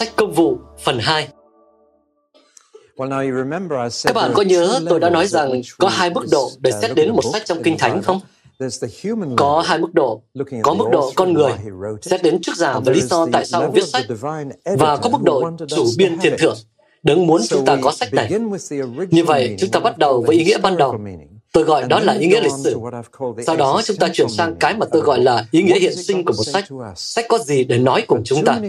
Sách công vụ phần 2 Các bạn có nhớ tôi đã nói rằng có hai mức độ để xét đến một sách trong Kinh Thánh không? Có hai mức độ. Có mức độ con người, xét đến trước giả và lý do tại sao ông viết sách, và có mức độ chủ biên tiền thưởng, đấng muốn chúng ta có sách này. Như vậy, chúng ta bắt đầu với ý nghĩa ban đầu. Tôi gọi đó là ý nghĩa lịch sử. Sau đó chúng ta chuyển sang cái mà tôi gọi là ý nghĩa hiện sinh của một sách. Sách có gì để nói cùng chúng ta.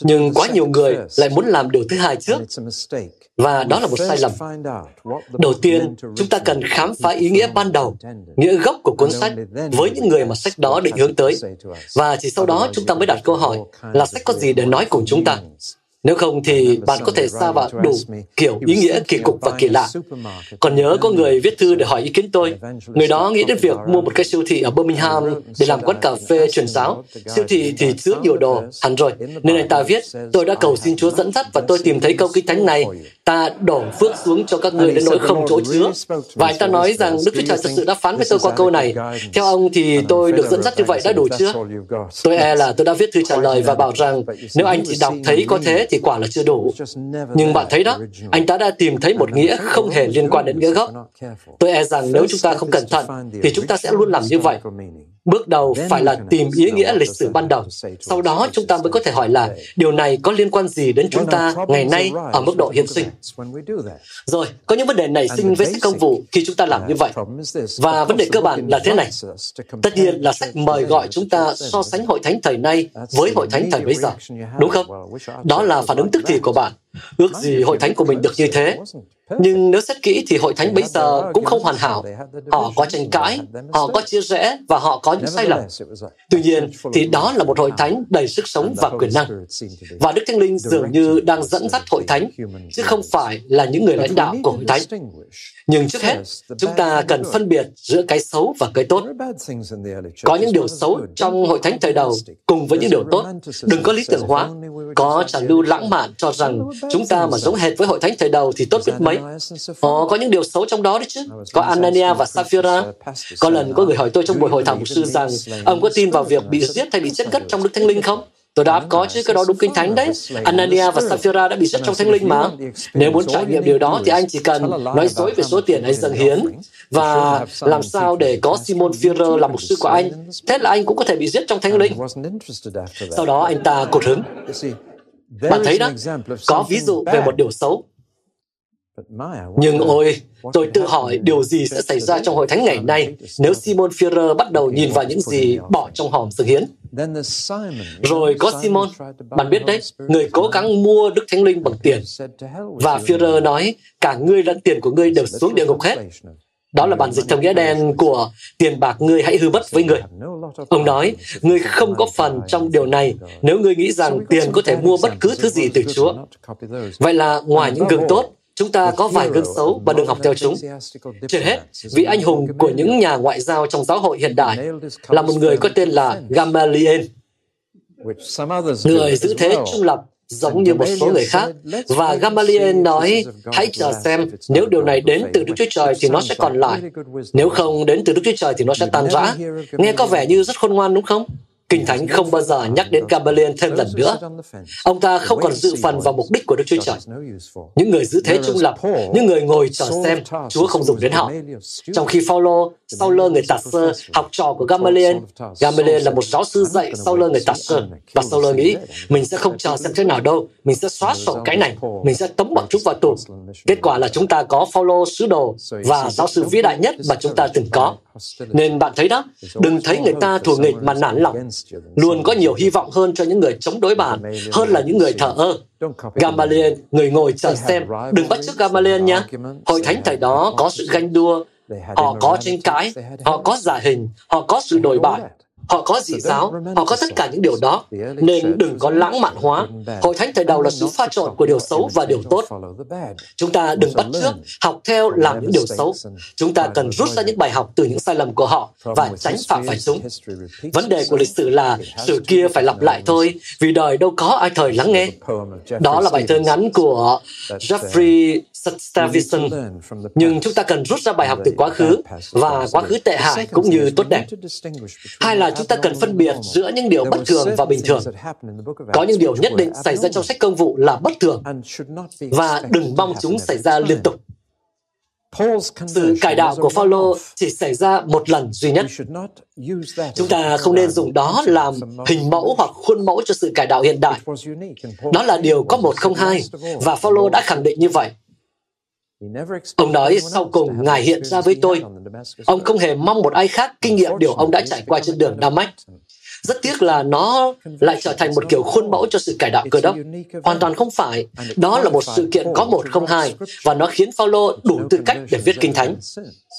Nhưng quá nhiều người lại muốn làm điều thứ hai trước. Và đó là một sai lầm. Đầu tiên, chúng ta cần khám phá ý nghĩa ban đầu, nghĩa gốc của cuốn sách với những người mà sách đó định hướng tới. Và chỉ sau đó chúng ta mới đặt câu hỏi là sách có gì để nói cùng chúng ta. Nếu không thì bạn có thể xa vào đủ kiểu ý nghĩa kỳ cục và kỳ lạ. Còn nhớ có người viết thư để hỏi ý kiến tôi. Người đó nghĩ đến việc mua một cái siêu thị ở Birmingham để làm quán cà phê truyền giáo. Siêu thị thì chứa nhiều đồ, hẳn rồi. Nên anh ta viết, tôi đã cầu xin Chúa dẫn dắt và tôi tìm thấy câu kinh thánh này. Ta đổ phước xuống cho các người đến nỗi không chỗ chứa. Và anh ta nói rằng Đức Chúa Trời thật sự đã phán với tôi qua câu này. Theo ông thì tôi được dẫn dắt như vậy đã đủ chưa? Tôi e là tôi đã viết thư trả lời và bảo rằng nếu anh chỉ đọc thấy có thế thì quả là chưa đủ. Nhưng bạn thấy đó, anh ta đã tìm thấy một nghĩa không hề liên quan đến nghĩa gốc. Tôi e rằng nếu chúng ta không cẩn thận, thì chúng ta sẽ luôn làm như vậy. Bước đầu phải là tìm ý nghĩa lịch sử ban đầu. Sau đó chúng ta mới có thể hỏi là điều này có liên quan gì đến chúng ta ngày nay ở mức độ hiện sinh. Rồi, có những vấn đề nảy sinh với sách công vụ khi chúng ta làm như vậy. Và vấn đề cơ bản là thế này. Tất nhiên là sách mời gọi chúng ta so sánh hội thánh thời nay với hội thánh thời bấy giờ. Đúng không? Đó là phản ứng tức thì của bạn. Ước gì hội thánh của mình được như thế. Nhưng nếu xét kỹ thì hội thánh bấy giờ cũng không hoàn hảo. Họ có tranh cãi, họ có chia rẽ và họ có những sai lầm. Tuy nhiên, thì đó là một hội thánh đầy sức sống và quyền năng. Và Đức Thánh Linh dường như đang dẫn dắt hội thánh, chứ không phải là những người lãnh đạo của hội thánh. Nhưng trước hết, chúng ta cần phân biệt giữa cái xấu và cái tốt. Có những điều xấu trong hội thánh thời đầu cùng với những điều tốt. Đừng có lý tưởng hóa. Có trào lưu lãng mạn cho rằng chúng ta mà giống hệt với hội thánh thời đầu thì tốt biết mấy. Ồ, có những điều xấu trong đó đấy chứ. Có Anania và Sapphira. Có lần có người hỏi tôi trong buổi hội thảo mục sư rằng ông có tin vào việc bị giết hay bị chết cất trong Đức Thánh Linh không? Tôi đáp có chứ, cái đó đúng kinh thánh đấy. Anania và Sapphira đã bị giết trong thánh linh mà. Nếu muốn trải nghiệm điều đó thì anh chỉ cần nói dối về số tiền anh dâng hiến và làm sao để có Simon Führer làm mục sư của anh. Thế là anh cũng có thể bị giết trong thánh linh. Sau đó anh ta cột hứng. Bạn thấy đó, có ví dụ về một điều xấu. Nhưng ôi, tôi tự hỏi điều gì sẽ xảy ra trong hội thánh ngày nay nếu Simon Führer bắt đầu nhìn vào những gì bỏ trong hòm dâng hiến. Rồi có Simon, bạn biết đấy, người cố gắng mua Đức Thánh Linh bằng tiền. Và Führer nói, cả ngươi lẫn tiền của ngươi đều xuống địa ngục hết. Đó là bản dịch theo nghĩa đen của tiền bạc ngươi hãy hư mất với người. Ông nói, ngươi không có phần trong điều này nếu ngươi nghĩ rằng tiền có thể mua bất cứ thứ gì từ Chúa. Vậy là ngoài những gương tốt, chúng ta có vài gương xấu và đừng học theo chúng. Trên hết, vị anh hùng của những nhà ngoại giao trong giáo hội hiện đại là một người có tên là Gamaliel, người giữ thế trung lập giống như một số người khác. Và Gamaliel nói, hãy chờ xem, nếu điều này đến từ Đức Chúa Trời thì nó sẽ còn lại. Nếu không đến từ Đức Chúa Trời thì nó sẽ tan rã. Nghe có vẻ như rất khôn ngoan đúng không? Kinh Thánh không bao giờ nhắc đến Gamaliel thêm lần nữa. Ông ta không còn dự phần vào mục đích của Đức Chúa Trời. Những người giữ thế trung lập, những người ngồi chờ xem, Chúa không dùng đến họ. Trong khi Phaolô, sau lơ người tạt sơ, học trò của Gamaliel, Gamaliel là một giáo sư dạy sau lơ người tạt sơ. Và sau lơ nghĩ, mình sẽ không chờ xem thế nào đâu, mình sẽ xóa sổ cái này, mình sẽ tống bọn chúng vào tù. Kết quả là chúng ta có Phaolô sứ đồ và giáo sư vĩ đại nhất mà chúng ta từng có. Nên bạn thấy đó, đừng thấy người ta thù nghịch mà nản lòng. Luôn có nhiều hy vọng hơn cho những người chống đối bạn, hơn là những người thờ ơ. Gamaliel, người ngồi chờ xem, đừng bắt chước Gamaliel nhé. Hội thánh thời đó có sự ganh đua, họ có tranh cãi, họ có giả hình, họ có sự đổi bại. Họ có dị giáo, họ có tất cả những điều đó, nên đừng có lãng mạn hóa. Hội thánh thời đầu là sự pha trộn của điều xấu và điều tốt. Chúng ta đừng bắt chước, học theo làm những điều xấu. Chúng ta cần rút ra những bài học từ những sai lầm của họ và tránh phạm phải chúng. Vấn đề của lịch sử là sự kia phải lặp lại thôi, vì đời đâu có ai thời lắng nghe. Đó là bài thơ ngắn của Jeffrey Stavison. Nhưng chúng ta cần rút ra bài học từ quá khứ và quá khứ tệ hại cũng như tốt đẹp. Hai là chúng ta cần phân biệt giữa những điều bất thường và bình thường. Có những điều nhất định xảy ra trong sách công vụ là bất thường và đừng mong chúng xảy ra liên tục. Sự cải đạo của Phaolô chỉ xảy ra một lần duy nhất. Chúng ta không nên dùng đó làm hình mẫu hoặc khuôn mẫu cho sự cải đạo hiện đại. Đó là điều có một không hai, và Phaolô đã khẳng định như vậy. Ông nói sau cùng Ngài hiện ra với tôi. Ông không hề mong một ai khác kinh nghiệm điều ông đã trải qua trên đường Đa Mách. Rất tiếc là nó lại trở thành một kiểu khuôn mẫu cho sự cải đạo cơ đốc. Hoàn toàn không phải. Đó là một sự kiện có một không hai và nó khiến Phaolô đủ tư cách để viết kinh thánh.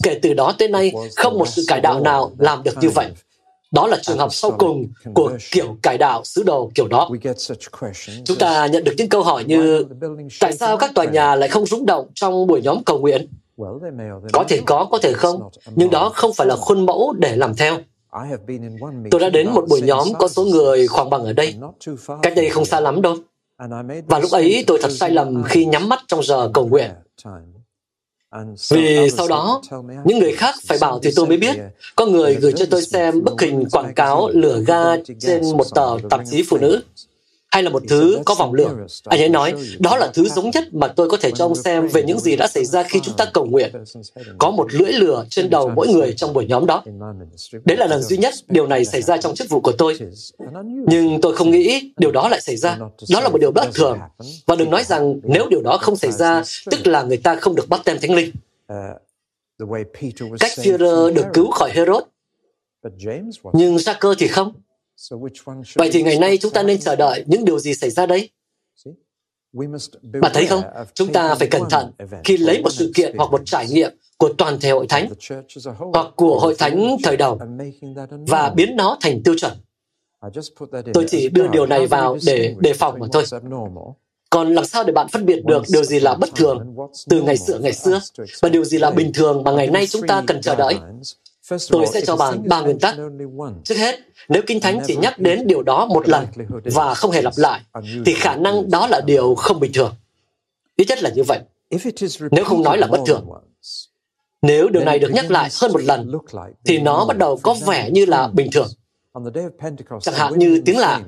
Kể từ đó tới nay, không một sự cải đạo nào làm được như vậy. Đó là trường hợp sau cùng của kiểu cải đạo sứ đồ kiểu đó. Chúng ta nhận được những câu hỏi như tại sao các tòa nhà lại không rung động trong buổi nhóm cầu nguyện? Có thể có, có thể không, nhưng đó không phải là khuôn mẫu để làm theo. Tôi đã đến một buổi nhóm có số người khoảng bằng ở đây, cách đây không xa lắm đâu. Và lúc ấy tôi thật sai lầm khi nhắm mắt trong giờ cầu nguyện. Vì sau đó, những người khác phải bảo thì tôi mới biết. Có người gửi cho tôi xem bức hình quảng cáo lửa ga trên một tờ tạp chí phụ nữ hay là một thứ có vòng lửa. Anh ấy nói, đó là thứ giống nhất mà tôi có thể cho ông xem về những gì đã xảy ra khi chúng ta cầu nguyện. Có một lưỡi lửa trên đầu mỗi người trong buổi nhóm đó. Đấy là lần duy nhất điều này xảy ra trong chức vụ của tôi. Nhưng tôi không nghĩ điều đó lại xảy ra. Đó là một điều bất thường. Và đừng nói rằng nếu điều đó không xảy ra, tức là người ta không được bắt tem thánh linh. Cách Führer được cứu khỏi Herod. Nhưng Jacker thì không. Vậy thì ngày nay chúng ta nên chờ đợi những điều gì xảy ra đấy? Bạn thấy không? Chúng ta phải cẩn thận khi lấy một sự kiện hoặc một trải nghiệm của toàn thể hội thánh hoặc của hội thánh thời đầu và biến nó thành tiêu chuẩn. Tôi chỉ đưa điều này vào để đề phòng mà thôi. Còn làm sao để bạn phân biệt được điều gì là bất thường từ ngày xưa ngày xưa và điều gì là bình thường mà ngày nay chúng ta cần chờ đợi? Tôi sẽ cho bạn ba nguyên tắc. Trước hết, nếu Kinh Thánh chỉ nhắc đến điều đó một lần và không hề lặp lại, thì khả năng đó là điều không bình thường. Ít nhất là như vậy. Nếu không nói là bất thường. Nếu điều này được nhắc lại hơn một lần, thì nó bắt đầu có vẻ như là bình thường. Chẳng hạn như tiếng lạ.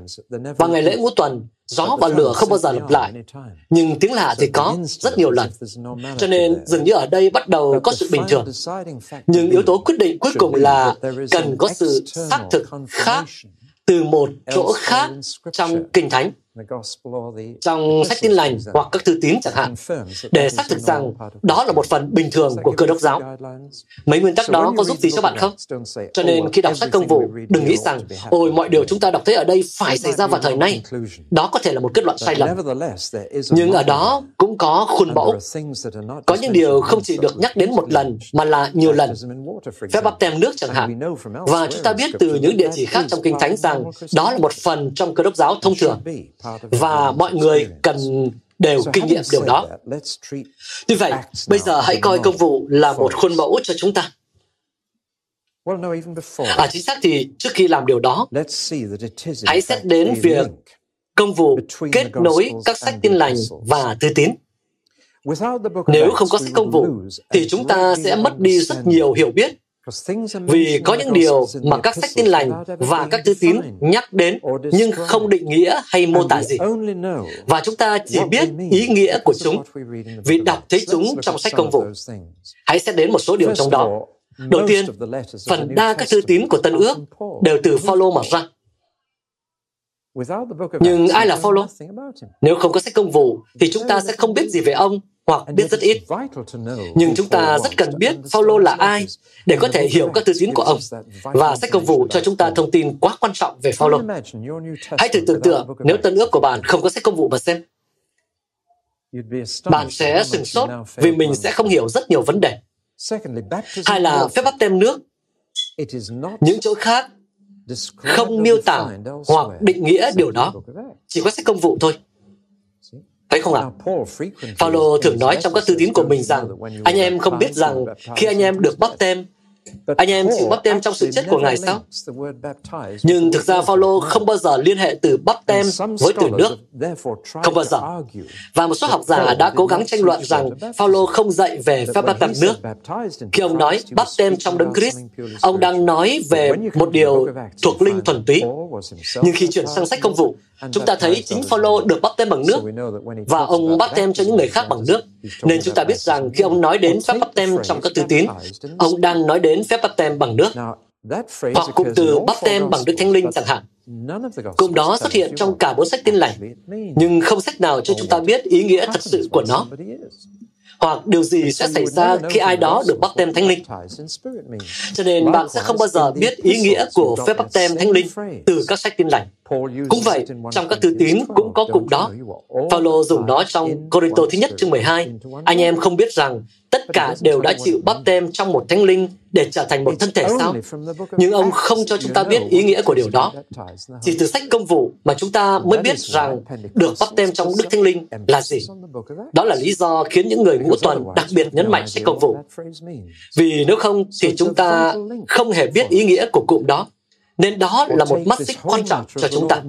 Vào ngày lễ ngũ tuần, gió và lửa không bao giờ lặp lại. Nhưng tiếng lạ thì có rất nhiều lần. Cho nên dường như ở đây bắt đầu có sự bình thường. Nhưng yếu tố quyết định cuối cùng là cần có sự xác thực khác từ một chỗ khác trong Kinh Thánh trong sách tin lành hoặc các thư tín chẳng hạn, để xác thực rằng đó là một phần bình thường của cơ đốc giáo. Mấy nguyên tắc đó có giúp gì cho bạn không? Cho nên khi đọc sách công vụ, đừng nghĩ rằng, ôi mọi điều chúng ta đọc thấy ở đây phải xảy ra vào thời nay. Đó có thể là một kết luận sai lầm. Nhưng ở đó cũng có khuôn mẫu. Có những điều không chỉ được nhắc đến một lần, mà là nhiều lần. Phép bắp tem nước chẳng hạn. Và chúng ta biết từ những địa chỉ khác trong Kinh Thánh rằng đó là một phần trong cơ đốc giáo thông thường và mọi người cần đều kinh nghiệm điều đó. Tuy vậy, bây giờ hãy coi công vụ là một khuôn mẫu cho chúng ta. À, chính xác thì trước khi làm điều đó, hãy xét đến việc công vụ kết nối các sách tin lành và thư tín. Nếu không có sách công vụ, thì chúng ta sẽ mất đi rất nhiều hiểu biết vì có những điều mà các sách tin lành và các thư tín nhắc đến nhưng không định nghĩa hay mô tả gì. Và chúng ta chỉ biết ý nghĩa của chúng vì đọc thấy chúng trong sách công vụ. Hãy xét đến một số điều trong đó. Đầu tiên, phần đa các thư tín của Tân ước đều từ Phaolô mà ra. Nhưng ai là Phaolô? Nếu không có sách công vụ, thì chúng ta sẽ không biết gì về ông hoặc biết rất ít. Nhưng chúng ta rất cần biết Phaolô là ai để có thể hiểu các thư tín của ông. Và sách công vụ cho chúng ta thông tin quá quan trọng về Phaolô. Hãy thử tưởng tượng nếu tân ước của bạn không có sách công vụ mà xem. Bạn sẽ sừng sốt vì mình sẽ không hiểu rất nhiều vấn đề. Hai là phép bắp tem nước. Những chỗ khác không miêu tả hoặc định nghĩa điều đó. Chỉ có sách công vụ thôi. Thấy không ạ? Paulo thường nói trong các thư tín của mình rằng, anh em không biết rằng khi anh em được bắp tem anh em chịu bắp tem trong sự chết của Ngài sao? Nhưng thực ra Phaolô không bao giờ liên hệ từ bắp tem với từ nước. Không bao giờ. Và một số học giả đã cố gắng tranh luận rằng Phaolô không dạy về phép bắp tem nước. Khi ông nói bắp tem trong đấng Christ, ông đang nói về một điều thuộc linh thuần túy. Nhưng khi chuyển sang sách công vụ, chúng ta thấy chính Phaolô được bắp tem bằng nước và ông bắp tem cho những người khác bằng nước. Nên chúng ta biết rằng khi ông nói đến phép bắp tem trong các thư tín, ông đang nói đến phép bắp tem bằng nước hoặc cụm từ bắp tem bằng Đức Thánh Linh chẳng hạn. Cụm đó xuất hiện trong cả bốn sách tin lành, nhưng không sách nào cho chúng ta biết ý nghĩa thật sự của nó hoặc điều gì sẽ xảy ra khi ai đó được bắp tem thánh linh. Cho nên bạn sẽ không bao giờ biết ý nghĩa của phép bắp tem thánh linh từ các sách tin lành. Cũng vậy, trong các thư tín cũng có cụm đó. Phaolô dùng nó trong Corinto thứ nhất chương 12. Anh em không biết rằng tất cả đều đã chịu bắp tem trong một thánh linh để trở thành một thân thể sao? Nhưng ông không cho chúng ta biết ý nghĩa của điều đó. Chỉ từ sách công vụ mà chúng ta mới biết rằng được bắp tem trong Đức Thánh Linh là gì. Đó là lý do khiến những người ngũ tuần đặc biệt nhấn mạnh sách công vụ. Vì nếu không thì chúng ta không hề biết ý nghĩa của cụm đó. Nên đó là một mắt xích quan trọng cho chúng ta.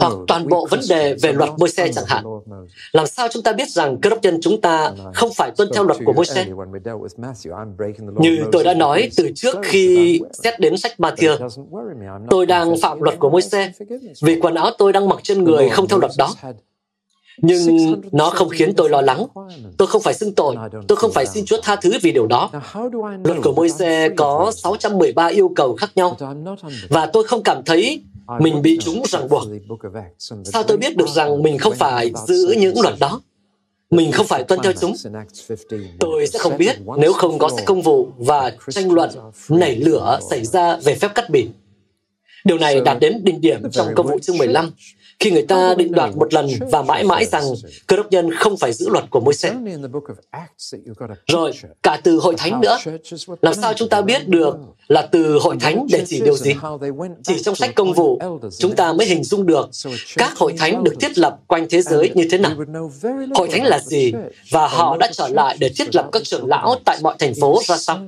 Hoặc toàn bộ vấn đề về luật môi xe chẳng hạn. Làm sao chúng ta biết rằng cơ đốc nhân chúng ta không phải tuân theo luật của môi xe? Như tôi đã nói từ trước khi xét đến sách Matthew, tôi đang phạm luật của môi xe vì quần áo tôi đang mặc trên người không theo luật đó. Nhưng nó không khiến tôi lo lắng. Tôi không phải xưng tội. Tôi không phải xin Chúa tha thứ vì điều đó. Luật của môi xe có 613 yêu cầu khác nhau. Và tôi không cảm thấy mình bị chúng ràng buộc. Sao tôi biết được rằng mình không phải giữ những luật đó? Mình không phải tuân theo chúng. Tôi sẽ không biết nếu không có sách công vụ và tranh luận nảy lửa xảy ra về phép cắt bỉn. Điều này đạt đến đỉnh điểm trong công vụ chương 15, khi người ta định đoạt một lần và mãi mãi rằng cơ đốc nhân không phải giữ luật của môi xe. Rồi, cả từ hội thánh nữa. Làm sao chúng ta biết được là từ hội thánh để chỉ điều gì? Chỉ trong sách công vụ, chúng ta mới hình dung được các hội thánh được thiết lập quanh thế giới như thế nào. Hội thánh là gì? Và họ đã trở lại để thiết lập các trưởng lão tại mọi thành phố ra sao?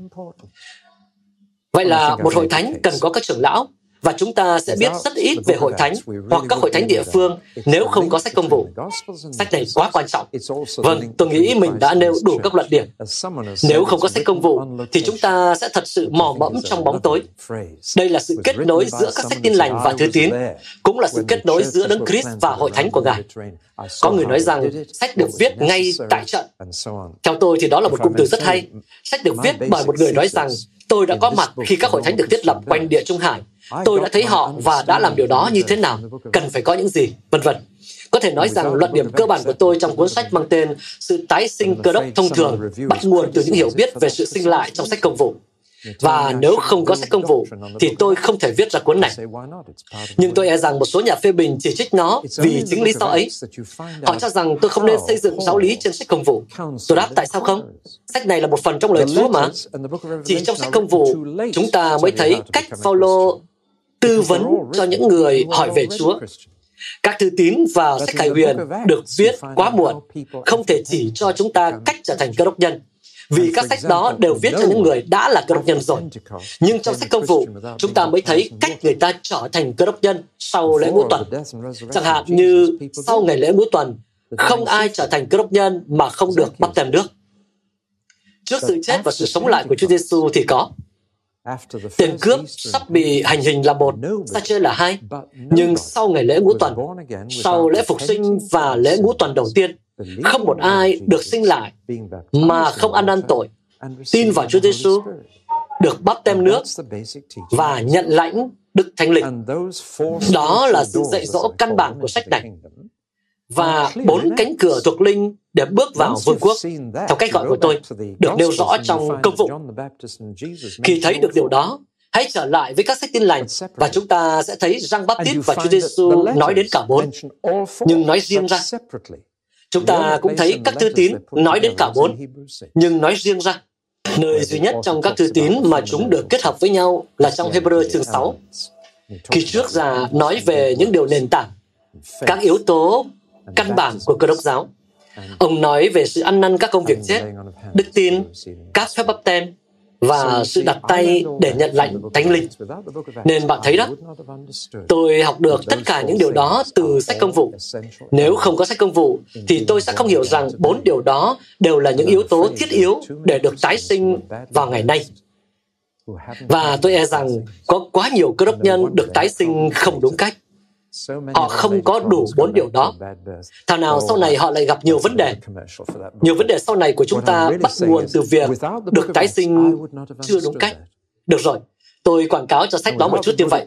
Vậy là một hội thánh cần có các trưởng lão, và chúng ta sẽ biết rất ít về hội thánh hoặc các hội thánh địa phương nếu không có sách công vụ. Sách này quá quan trọng. Vâng, tôi nghĩ mình đã nêu đủ các luận điểm. Nếu không có sách công vụ, thì chúng ta sẽ thật sự mò mẫm trong bóng tối. Đây là sự kết nối giữa các sách tin lành và thứ tín, cũng là sự kết nối giữa Đấng Christ và hội thánh của Ngài. Có người nói rằng sách được viết ngay tại trận. Theo tôi thì đó là một cụm từ rất hay. Sách được viết bởi một người nói rằng tôi đã có mặt khi các hội thánh được thiết lập quanh địa Trung Hải Tôi đã thấy họ và đã làm điều đó như thế nào, cần phải có những gì, vân vân. Có thể nói rằng luận điểm cơ bản của tôi trong cuốn sách mang tên Sự tái sinh cơ đốc thông thường bắt nguồn từ những hiểu biết về sự sinh lại trong sách công vụ. Và nếu không có sách công vụ, thì tôi không thể viết ra cuốn này. Nhưng tôi e rằng một số nhà phê bình chỉ trích nó vì chính lý do ấy. Họ cho rằng tôi không nên xây dựng giáo lý trên sách công vụ. Tôi đáp tại sao không? Sách này là một phần trong lời Chúa mà. Chỉ trong sách công vụ, chúng ta mới thấy cách Paulo tư vấn cho những người hỏi về Chúa. Các thư tín và sách Khải Huyền được viết quá muộn, không thể chỉ cho chúng ta cách trở thành cơ đốc nhân, vì các sách đó đều viết cho những người đã là cơ đốc nhân rồi. Nhưng trong sách công vụ, chúng ta mới thấy cách người ta trở thành cơ đốc nhân sau lễ ngũ tuần. Chẳng hạn như sau ngày lễ ngũ tuần, không ai trở thành cơ đốc nhân mà không được bắt tem nước. Trước sự chết và sự sống lại của Chúa Giêsu thì có. Tên cướp sắp bị hành hình là một, ta chơi là hai. Nhưng sau ngày lễ ngũ tuần, sau lễ phục sinh và lễ ngũ tuần đầu tiên, không một ai được sinh lại mà không ăn năn tội, tin vào Chúa Giêsu, được bắp tem nước và nhận lãnh Đức Thánh Linh. Đó là sự dạy dỗ căn bản của sách này. và bốn cánh cửa thuộc linh để bước vào vương quốc, theo cách gọi của tôi, được nêu rõ trong công vụ. Khi thấy được điều đó, hãy trở lại với các sách tin lành và chúng ta sẽ thấy Giăng Baptist và Chúa Giêsu nói đến cả bốn, nhưng nói riêng ra. Chúng ta cũng thấy các thư tín nói đến cả bốn, nhưng nói riêng ra. Nơi duy nhất trong các thư tín mà chúng được kết hợp với nhau là trong Hebrew chương 6. Khi trước già nói về những điều nền tảng, các yếu tố căn bản của cơ đốc giáo. Ông nói về sự ăn năn các công việc chết, đức tin, các phép bắp tem, và sự đặt tay để nhận lãnh thánh linh. Nên bạn thấy đó, tôi học được tất cả những điều đó từ sách công vụ. Nếu không có sách công vụ, thì tôi sẽ không hiểu rằng bốn điều đó đều là những yếu tố thiết yếu để được tái sinh vào ngày nay. Và tôi e rằng có quá nhiều cơ đốc nhân được tái sinh không đúng cách. Họ không có đủ bốn điều đó. Thảo nào sau này họ lại gặp nhiều vấn đề. Nhiều vấn đề sau này của chúng ta bắt nguồn từ việc được tái sinh chưa đúng cách. Được rồi, tôi quảng cáo cho sách đó một chút như vậy.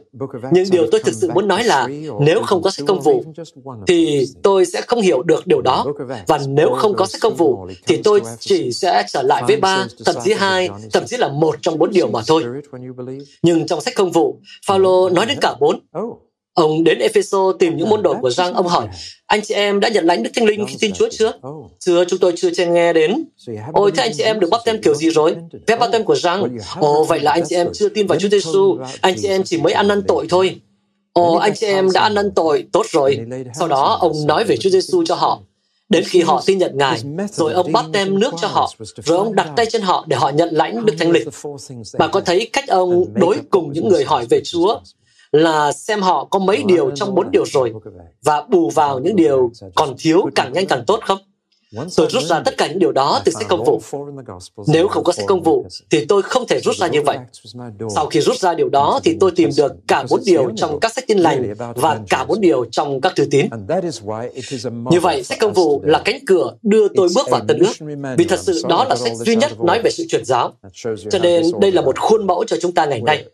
Nhưng điều tôi thực sự muốn nói là nếu không có sách công vụ, thì tôi sẽ không hiểu được điều đó. Và nếu không có sách công vụ, thì tôi chỉ sẽ trở lại với ba, thậm chí hai, thậm chí là một trong bốn điều mà thôi. Nhưng trong sách công vụ, Phaolô nói đến cả bốn. Ông đến Epheso tìm những môn đồ của Giang. Ông hỏi, anh chị em đã nhận lãnh Đức Thánh Linh khi tin Chúa chưa? Chưa, chúng tôi chưa chưa nghe đến. Ôi, thế anh chị em được bắp tem kiểu gì rồi? Phép bắp tem của Giang. Ồ, vậy là anh chị em chưa tin vào Chúa Giêsu. Anh chị em chỉ mới ăn năn tội thôi. Ồ, anh chị em đã ăn năn tội, tốt rồi. Sau đó, ông nói về Chúa Giêsu cho họ. Đến khi họ tin nhận Ngài, rồi ông bắt tem nước cho họ, rồi ông đặt tay trên họ để họ nhận lãnh Đức Thánh Linh. Bà có thấy cách ông đối cùng những người hỏi về Chúa là xem họ có mấy điều trong bốn điều rồi và bù vào những điều còn thiếu càng nhanh càng tốt không? Tôi rút ra tất cả những điều đó từ sách công vụ. Nếu không có sách công vụ, thì tôi không thể rút ra như vậy. Sau khi rút ra điều đó, thì tôi tìm được cả bốn điều trong các sách tin lành và cả bốn điều trong các thư tín. Như vậy, sách công vụ là cánh cửa đưa tôi bước vào tân ước, vì thật sự đó là sách duy nhất nói về sự truyền giáo. Cho nên đây là một khuôn mẫu cho chúng ta ngày nay.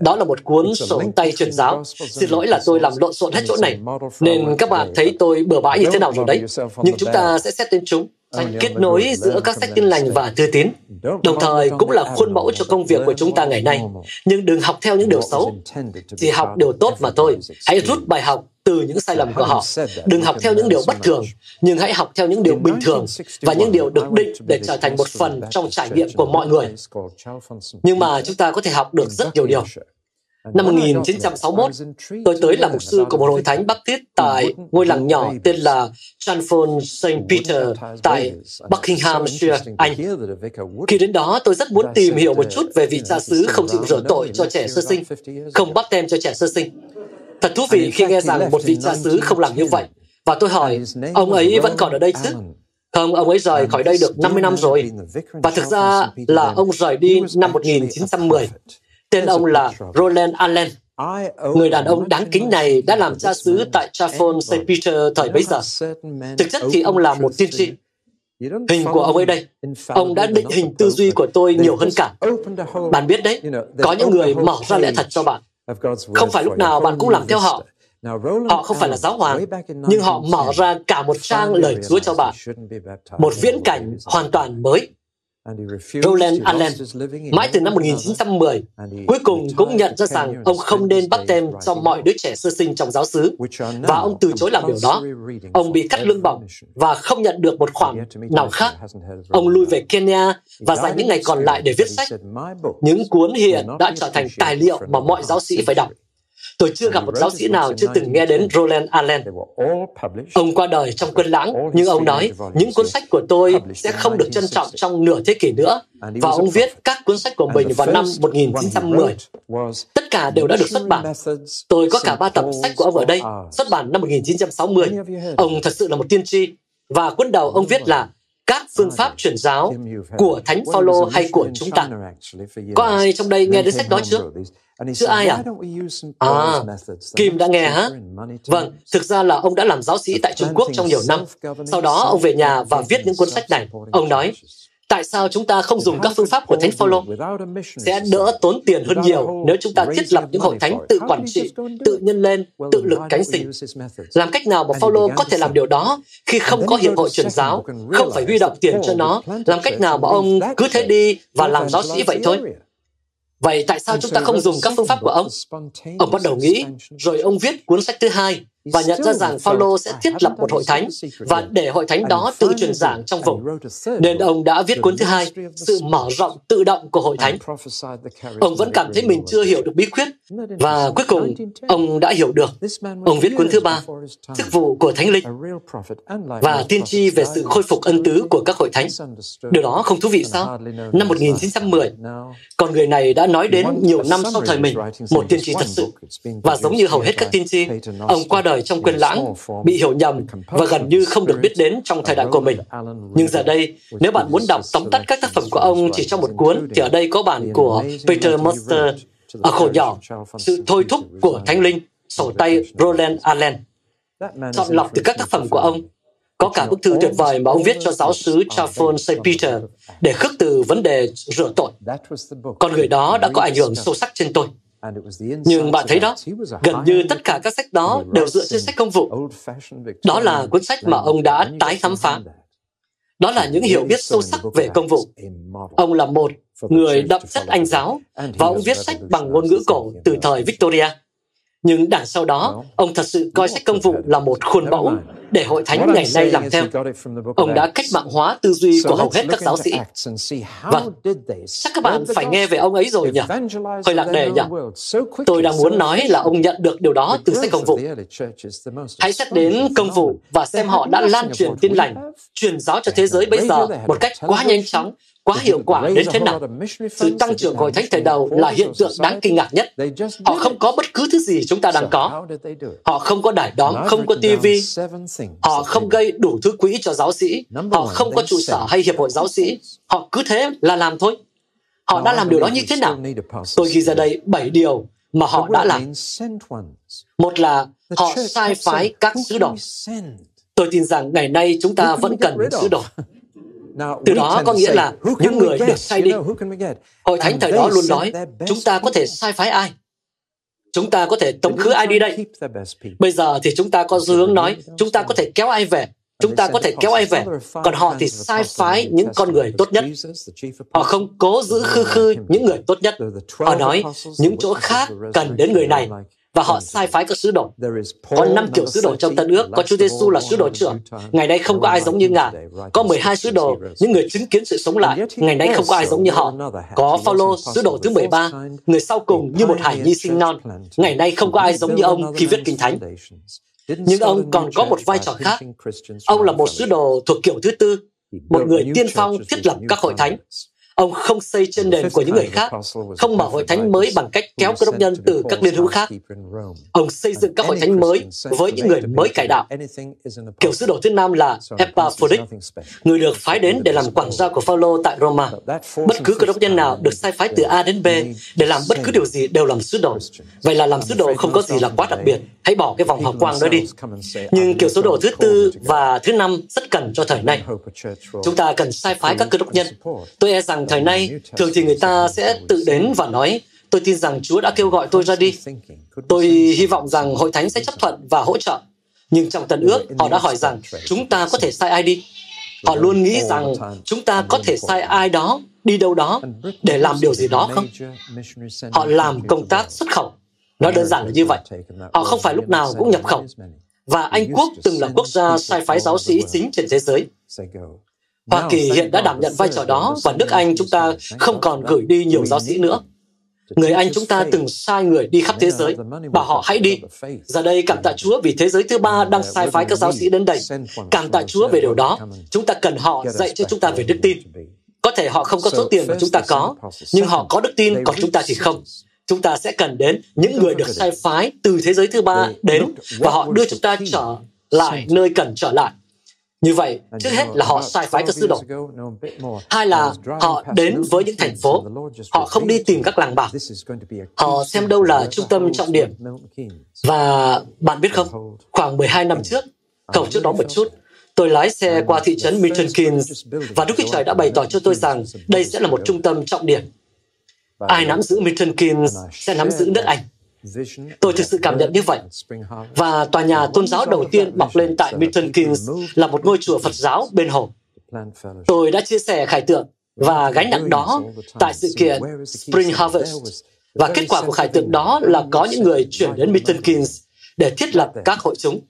Đó là một cuốn sổ tay truyền giáo. Xin lỗi là tôi làm lộn xộn hết chỗ này, nên các bạn thấy tôi bừa bãi như thế nào rồi đấy. Nhưng chúng ta sẽ xét đến chúng kết nối giữa các sách tin lành và thư tín, đồng thời cũng là khuôn mẫu cho công việc của chúng ta ngày nay. Nhưng đừng học theo những điều xấu, chỉ học điều tốt mà thôi. Hãy rút bài học từ những sai lầm của họ. Đừng học theo những điều bất thường, nhưng hãy học theo những điều bình thường và những điều được định để trở thành một phần trong trải nghiệm của mọi người. Nhưng mà chúng ta có thể học được rất nhiều điều. Năm 1961, tôi tới làm mục sư của một hội thánh Baptist tại ngôi làng nhỏ tên là Chanford St. Peter tại Buckinghamshire, Anh. Khi đến đó, tôi rất muốn tìm hiểu một chút về vị cha xứ không chịu rửa tội cho trẻ sơ sinh, không bắp tem cho trẻ sơ sinh. Thật thú vị khi nghe rằng một vị cha xứ không làm như vậy. Và tôi hỏi, ông ấy vẫn còn ở đây chứ? Không, ông ấy rời khỏi đây được 50 năm rồi. Và thực ra là ông rời đi năm 1910. Tên ông là Roland Allen. Người đàn ông đáng kính này đã làm cha xứ tại Chaffon St. Peter thời bấy giờ. Thực chất thì ông là một tiên tri. Hình của ông ấy đây. Ông đã định hình tư duy của tôi nhiều hơn cả. Bạn biết đấy, có những người mở ra lẽ thật cho bạn. Không phải lúc nào bạn cũng làm theo họ. Họ không phải là giáo hoàng, nhưng họ mở ra cả một trang lời Chúa cho bạn. Một viễn cảnh hoàn toàn mới. Roland Allen, mãi từ năm 1910, cuối cùng cũng nhận ra rằng ông không nên bắt tem cho mọi đứa trẻ sơ sinh trong giáo xứ, và ông từ chối làm điều đó. Ông bị cắt lương bổng và không nhận được một khoản nào khác. Ông lui về Kenya và dành những ngày còn lại để viết sách. Những cuốn hiện đã trở thành tài liệu mà mọi giáo sĩ phải đọc. Tôi chưa gặp một giáo sĩ nào chưa từng nghe đến Roland Allen. Ông qua đời trong quân lãng, nhưng ông nói những cuốn sách của tôi sẽ không được trân trọng trong nửa thế kỷ nữa. Và ông viết các cuốn sách của mình vào năm 1910. Tất cả đều đã được xuất bản. Tôi có cả ba tập sách của ông ở đây, xuất bản năm 1960. Ông thật sự là một tiên tri. Và cuốn đầu ông viết là các phương pháp truyền giáo của Thánh Phaolô hay của chúng ta. Có ai trong đây nghe đến sách đó chưa? chưa ai à? À, Kim đã nghe hả? Vâng, thực ra là ông đã làm giáo sĩ tại Trung Quốc trong nhiều năm. Sau đó ông về nhà và viết những cuốn sách này. Ông nói, tại sao chúng ta không dùng các phương pháp của Thánh Phaolô? Sẽ đỡ tốn tiền hơn nhiều nếu chúng ta thiết lập những hội thánh tự quản trị, tự nhân lên, tự lực cánh sinh. Làm cách nào mà Phaolô có thể làm điều đó khi không có hiệp hội truyền giáo, không phải huy động tiền cho nó? Làm cách nào mà ông cứ thế đi và làm giáo sĩ vậy thôi? Vậy tại sao chúng ta không dùng các phương pháp của ông? Ông bắt đầu nghĩ, rồi ông viết cuốn sách thứ hai, và nhận ra rằng Phaolô sẽ thiết lập một hội thánh và để hội thánh đó tự truyền giảng trong vùng. Nên ông đã viết cuốn thứ hai, sự mở rộng tự động của hội thánh. Ông vẫn cảm thấy mình chưa hiểu được bí quyết và cuối cùng ông đã hiểu được. Ông viết cuốn thứ ba, chức vụ của thánh linh và tiên tri về sự khôi phục ân tứ của các hội thánh. Điều đó không thú vị sao? Năm 1910, con người này đã nói đến nhiều năm sau thời mình, một tiên tri thật sự. Và giống như hầu hết các tiên tri, ông qua đời trong quên lãng, bị hiểu nhầm và gần như không được biết đến trong thời đại của mình. Nhưng giờ đây, nếu bạn muốn đọc tóm tắt các tác phẩm của ông chỉ trong một cuốn, thì ở đây có bản của Peter Muster ở khổ nhỏ, sự thôi thúc của Thánh Linh, sổ tay Roland Allen. Chọn lọc từ các tác phẩm của ông, có cả bức thư tuyệt vời mà ông viết cho giáo sứ Charles St. Peter để khước từ vấn đề rửa tội. Con người đó đã có ảnh hưởng sâu sắc trên tôi. Nhưng bạn thấy đó, gần như tất cả các sách đó đều dựa trên sách công vụ. Đó là cuốn sách mà ông đã tái khám phá. Đó là những hiểu biết sâu sắc về công vụ. Ông là một người đậm chất anh giáo và ông viết sách bằng ngôn ngữ cổ từ thời Victoria. Nhưng đằng sau đó, ông thật sự coi sách công vụ là một khuôn mẫu để hội thánh ngày nay làm theo. Ông đã cách mạng hóa tư duy của hầu hết các giáo sĩ. Và chắc các bạn phải nghe về ông ấy rồi nhỉ? Hơi lạc đề nhỉ? Tôi đang muốn nói là ông nhận được điều đó từ sách công vụ. Hãy xét đến công vụ và xem họ đã lan truyền tin lành, truyền giáo cho thế giới bây giờ một cách quá nhanh chóng quá hiệu quả đến thế nào. Sự tăng trưởng của thánh thời đầu là hiện tượng đáng kinh ngạc nhất. Họ không có bất cứ thứ gì chúng ta đang có. Họ không có đài đóm, không có tivi. Họ không gây đủ thứ quỹ cho giáo sĩ. Họ không có trụ sở hay hiệp hội giáo sĩ. Họ cứ thế là làm thôi. Họ đã làm điều đó như thế nào? Tôi ghi ra đây bảy điều mà họ đã làm. Một là họ sai phái các sứ đồ. Tôi tin rằng ngày nay chúng ta vẫn cần sứ đồ. Từ đó có nghĩa là những người được sai đi. Hội thánh thời đó luôn nói, chúng ta có thể sai phái ai? Chúng ta có thể tống khứ ai đi đây? Bây giờ thì chúng ta có xu hướng nói, chúng ta có thể kéo ai về? Chúng ta có thể kéo ai về? Còn họ thì sai phái những con người tốt nhất. Họ không cố giữ khư khư những người tốt nhất. Họ nói, những chỗ khác cần đến người này và họ sai phái các sứ đồ. Có năm kiểu sứ đồ trong Tân ước, có Chúa Giêsu là sứ đồ trưởng. Ngày nay không có ai giống như Ngài. Có 12 sứ đồ, những người chứng kiến sự sống lại. Ngày nay không có ai giống như họ. Có Phaolô, sứ đồ thứ 13, người sau cùng như một hải nhi sinh non. Ngày nay không có ai giống như ông khi viết kinh thánh. Nhưng ông còn có một vai trò khác. Ông là một sứ đồ thuộc kiểu thứ tư, một người tiên phong thiết lập các hội thánh. Ông không xây trên nền của những người khác, không mở hội thánh mới bằng cách kéo cơ đốc nhân từ các liên hữu khác. Ông xây dựng các hội thánh mới với những người mới cải đạo. Kiểu sứ đồ thứ năm là Epaphroditus, người được phái đến để làm quản gia của Phaolô tại Roma. Bất cứ cơ đốc nhân nào được sai phái từ A đến B để làm bất cứ điều gì đều làm sứ đồ. Vậy là làm sứ đồ không có gì là quá đặc biệt. Hãy bỏ cái vòng hào quang đó đi. Nhưng kiểu sứ đồ thứ tư và thứ năm rất cần cho thời nay. Chúng ta cần sai phái các cơ đốc nhân. Tôi e rằng thời nay, thường thì người ta sẽ tự đến và nói, tôi tin rằng Chúa đã kêu gọi tôi ra đi. Tôi hy vọng rằng hội thánh sẽ chấp thuận và hỗ trợ. Nhưng trong tần ước, họ đã hỏi rằng, chúng ta có thể sai ai đi? Họ luôn nghĩ rằng chúng ta có thể sai ai đó, đi đâu đó, để làm điều gì đó không? Họ làm công tác xuất khẩu. Nó đơn giản là như vậy. Họ không phải lúc nào cũng nhập khẩu. Và Anh Quốc từng là quốc gia sai phái giáo sĩ chính trên thế giới. Hoa Kỳ hiện đã đảm nhận vai trò đó và nước Anh chúng ta không còn gửi đi nhiều giáo sĩ nữa. Người Anh chúng ta từng sai người đi khắp thế giới, bảo họ hãy đi. Giờ đây cảm tạ Chúa vì thế giới thứ ba đang sai phái các giáo sĩ đến đây. Cảm tạ Chúa về điều đó. Chúng ta cần họ dạy cho chúng ta về đức tin. Có thể họ không có số tiền mà chúng ta có, nhưng họ có đức tin, còn chúng ta thì không. Chúng ta sẽ cần đến những người được sai phái từ thế giới thứ ba đến và họ đưa chúng ta trở lại nơi cần trở lại. Như vậy, trước hết là họ sai phái các sứ đồ. Hai là họ đến với những thành phố. Họ không đi tìm các làng bạc. Họ xem đâu là trung tâm trọng điểm. Và bạn biết không, khoảng 12 năm trước, cầu trước đó một chút, tôi lái xe qua thị trấn Milton Keynes và Đức Chúa Trời đã bày tỏ cho tôi rằng đây sẽ là một trung tâm trọng điểm. Ai nắm giữ Milton Keynes sẽ nắm giữ nước Anh. Tôi thực sự cảm nhận như vậy. Và tòa nhà tôn giáo đầu tiên mọc lên tại Milton Keynes là một ngôi chùa Phật giáo bên hồ. Tôi đã chia sẻ khải tượng và gánh nặng đó tại sự kiện Spring Harvest. Và kết quả của khải tượng đó là có những người chuyển đến Milton Keynes để thiết lập các hội chúng.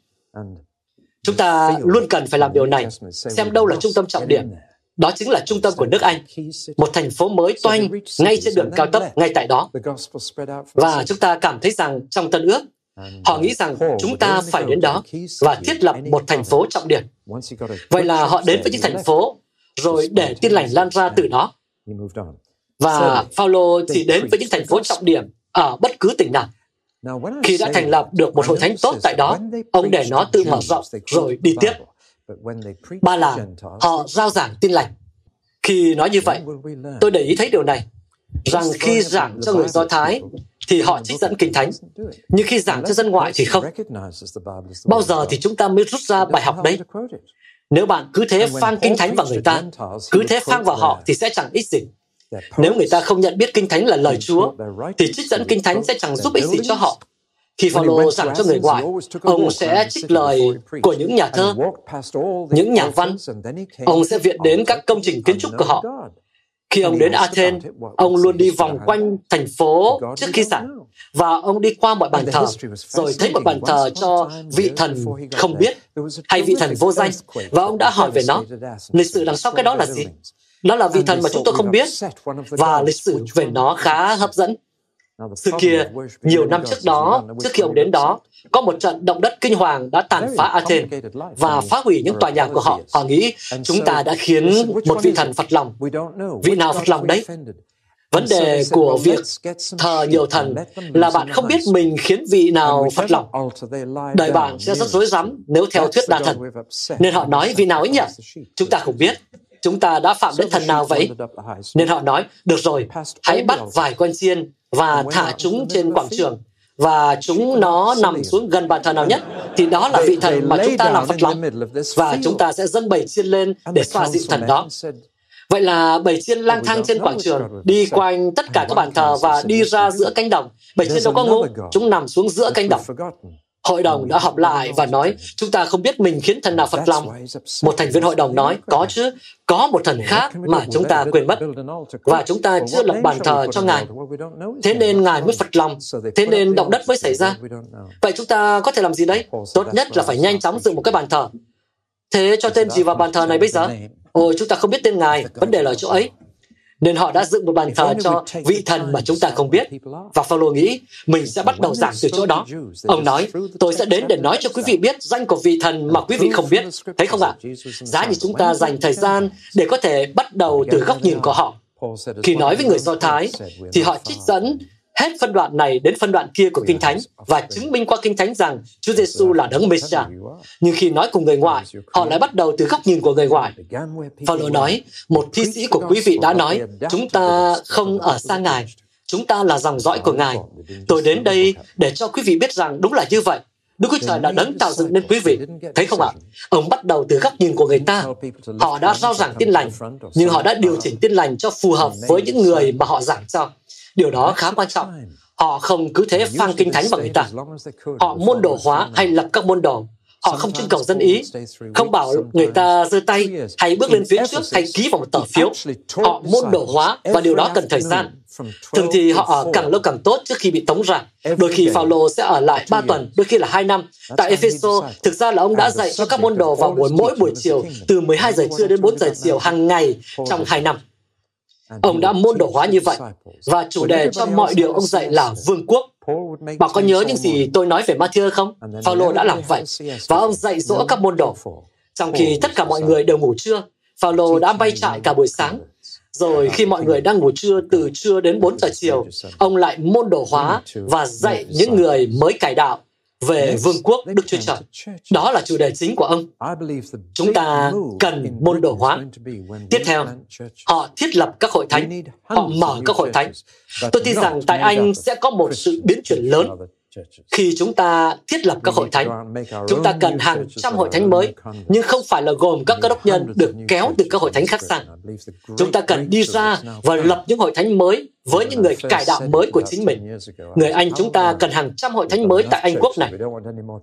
Chúng ta luôn cần phải làm điều này, xem đâu là trung tâm trọng điểm. Đó chính là trung tâm của nước Anh, một thành phố mới toanh ngay trên đường cao tốc, ngay tại đó. Và chúng ta cảm thấy rằng trong Tân ước, họ nghĩ rằng chúng ta phải đến đó và thiết lập một thành phố trọng điểm. Vậy là họ đến với những thành phố rồi để tin lành lan ra từ đó. Và Paulo chỉ đến với những thành phố trọng điểm ở bất cứ tỉnh nào. Khi đã thành lập được một hội thánh tốt tại đó, ông để nó tự mở rộng rồi đi tiếp. Ba là họ giao giảng tin lành. Khi nói như vậy, tôi để ý thấy điều này, rằng khi giảng cho người Do Thái thì họ trích dẫn Kinh Thánh, nhưng khi giảng cho dân ngoại thì không. Bao giờ thì chúng ta mới rút ra bài học đấy? Nếu bạn cứ thế phang Kinh Thánh vào người ta, cứ thế phang vào họ thì sẽ chẳng ích gì. Nếu người ta không nhận biết Kinh Thánh là lời Chúa, thì trích dẫn Kinh Thánh sẽ chẳng giúp ích gì cho họ. Khi Phaolô giảng cho người ngoại, ông sẽ trích lời của những nhà thơ, những nhà văn. Ông sẽ viện đến các công trình kiến trúc của họ. Khi ông đến Athens, ông luôn đi vòng quanh thành phố trước khi giảng và ông đi qua mọi bàn thờ, rồi thấy một bàn thờ cho vị thần không biết hay vị thần vô danh, và ông đã hỏi về nó. Lịch sử đằng sau cái đó là gì? Đó là vị thần mà chúng tôi không biết, và lịch sử về nó khá hấp dẫn. Xưa kia, nhiều năm trước đó, trước khi ông đến đó, có một trận động đất kinh hoàng đã tàn phá Athens và phá hủy những tòa nhà của họ. Họ nghĩ chúng ta đã khiến một vị thần phật lòng. Vị nào phật lòng đấy? Vấn đề của việc thờ nhiều thần là bạn không biết mình khiến vị nào phật lòng. Đời bạn sẽ rất rối rắm nếu theo thuyết đa thần. Nên họ nói vị nào ấy nhỉ? Chúng ta không biết chúng ta đã phạm đến thần nào vậy? Nên họ nói, được rồi, hãy bắt vài con chiên và thả chúng trên quảng trường. Và chúng nó nằm xuống gần bàn thờ nào nhất thì đó là vị thần mà chúng ta làm phật lòng. và chúng ta sẽ dâng bầy chiên lên để xoa dịu thần đó. Vậy là bầy chiên lang thang trên quảng trường, đi quanh tất cả các bàn thờ và đi ra giữa cánh đồng. Bầy chiên đâu có ngu, chúng nằm xuống giữa cánh đồng. Hội đồng đã họp lại và nói, chúng ta không biết mình khiến thần nào phật lòng. Một thành viên hội đồng nói, có chứ, có một thần khác mà chúng ta quên mất. Và chúng ta chưa lập bàn thờ cho Ngài. Thế nên Ngài mới phật lòng. Thế nên động đất mới xảy ra. Vậy chúng ta có thể làm gì đấy? Tốt nhất là phải nhanh chóng dựng một cái bàn thờ. Thế cho tên gì vào bàn thờ này bây giờ? Ồ, chúng ta không biết tên Ngài, vấn đề là ở chỗ ấy. Nên họ đã dựng một bàn thờ cho vị thần mà chúng ta không biết. Và Phaolô nghĩ mình sẽ bắt đầu giảng từ chỗ đó. Ông nói, tôi sẽ đến để nói cho quý vị biết danh của vị thần mà quý vị không biết. Thấy không ạ? Giá như chúng ta dành thời gian để có thể bắt đầu từ góc nhìn của họ. Khi nói với người Do Thái, thì họ trích dẫn hết phân đoạn này đến phân đoạn kia của Kinh Thánh và chứng minh qua Kinh Thánh rằng Chúa Giêsu là đấng Messiah. Nhưng khi nói cùng người ngoại, họ lại bắt đầu từ góc nhìn của người ngoại. Phaolô nói, một thi sĩ của quý vị đã nói, chúng ta không ở xa Ngài, chúng ta là dòng dõi của Ngài. Tôi đến đây để cho quý vị biết rằng đúng là như vậy. Đức Chúa Trời đã đấng tạo dựng nên quý vị. Thấy không ạ? Ông bắt đầu từ góc nhìn của người ta. Họ đã rao giảng tin lành, nhưng họ đã điều chỉnh tin lành cho phù hợp với những người mà họ giảng cho. Điều đó khá quan trọng. Họ không cứ thế phang kinh thánh vào người ta. Họ môn đồ hóa hay lập các môn đồ. Họ không trưng cầu dân ý, không bảo người ta giơ tay hay bước lên phía trước hay ký vào một tờ phiếu. Họ môn đồ hóa và điều đó cần thời gian. Thường thì họ ở càng lâu càng tốt trước khi bị tống ra. Đôi khi Phaolô sẽ ở lại 3 tuần, đôi khi là 2 năm. Tại Epheso, thực ra là ông đã dạy cho các môn đồ vào buổi mỗi buổi chiều từ 12 giờ trưa đến 4 giờ chiều hàng ngày trong 2 năm. Ông đã môn đồ hóa như vậy, và chủ đề cho mọi điều ông dạy là vương quốc. Bạn có nhớ những gì tôi nói về Matthew không? Phaolô đã làm vậy, và ông dạy dỗ các môn đồ. Trong khi tất cả mọi người đều ngủ trưa, Phaolô đã bay trại cả buổi sáng. Rồi khi mọi người đang ngủ trưa từ trưa đến 4 giờ chiều, ông lại môn đồ hóa và dạy những người mới cải đạo về vương quốc Đức Chúa Trời. Đó là chủ đề chính của ông. Chúng ta cần môn đồ hóa. Tiếp theo, họ thiết lập các hội thánh, họ mở các hội thánh. Tôi tin rằng tại Anh sẽ có một sự biến chuyển lớn khi chúng ta thiết lập các hội thánh, chúng ta cần hàng trăm hội thánh mới, nhưng không phải là gồm các cơ đốc nhân được kéo từ các hội thánh khác sang. Chúng ta cần đi ra và lập những hội thánh mới với những người cải đạo mới của chính mình. Người Anh chúng ta cần hàng trăm hội thánh mới tại Anh quốc này.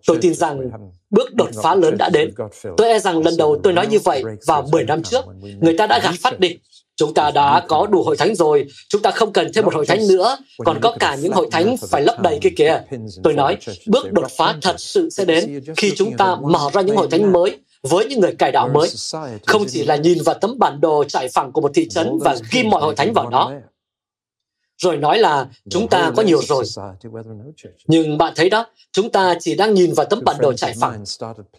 Tôi tin rằng bước đột phá lớn đã đến. Tôi e rằng lần đầu tôi nói như vậy vào 10 năm trước, người ta đã gạt phát đi chúng ta đã có đủ hội thánh rồi, chúng ta không cần thêm một hội thánh nữa, còn có cả những hội thánh phải lấp đầy kia kìa. Tôi nói, bước đột phá thật sự sẽ đến khi chúng ta mở ra những hội thánh mới với những người cải đạo mới, không chỉ là nhìn vào tấm bản đồ trải phẳng của một thị trấn và ghi mọi hội thánh vào đó, rồi nói là chúng ta có nhiều rồi. Nhưng bạn thấy đó, chúng ta chỉ đang nhìn vào tấm bản đồ trải phẳng,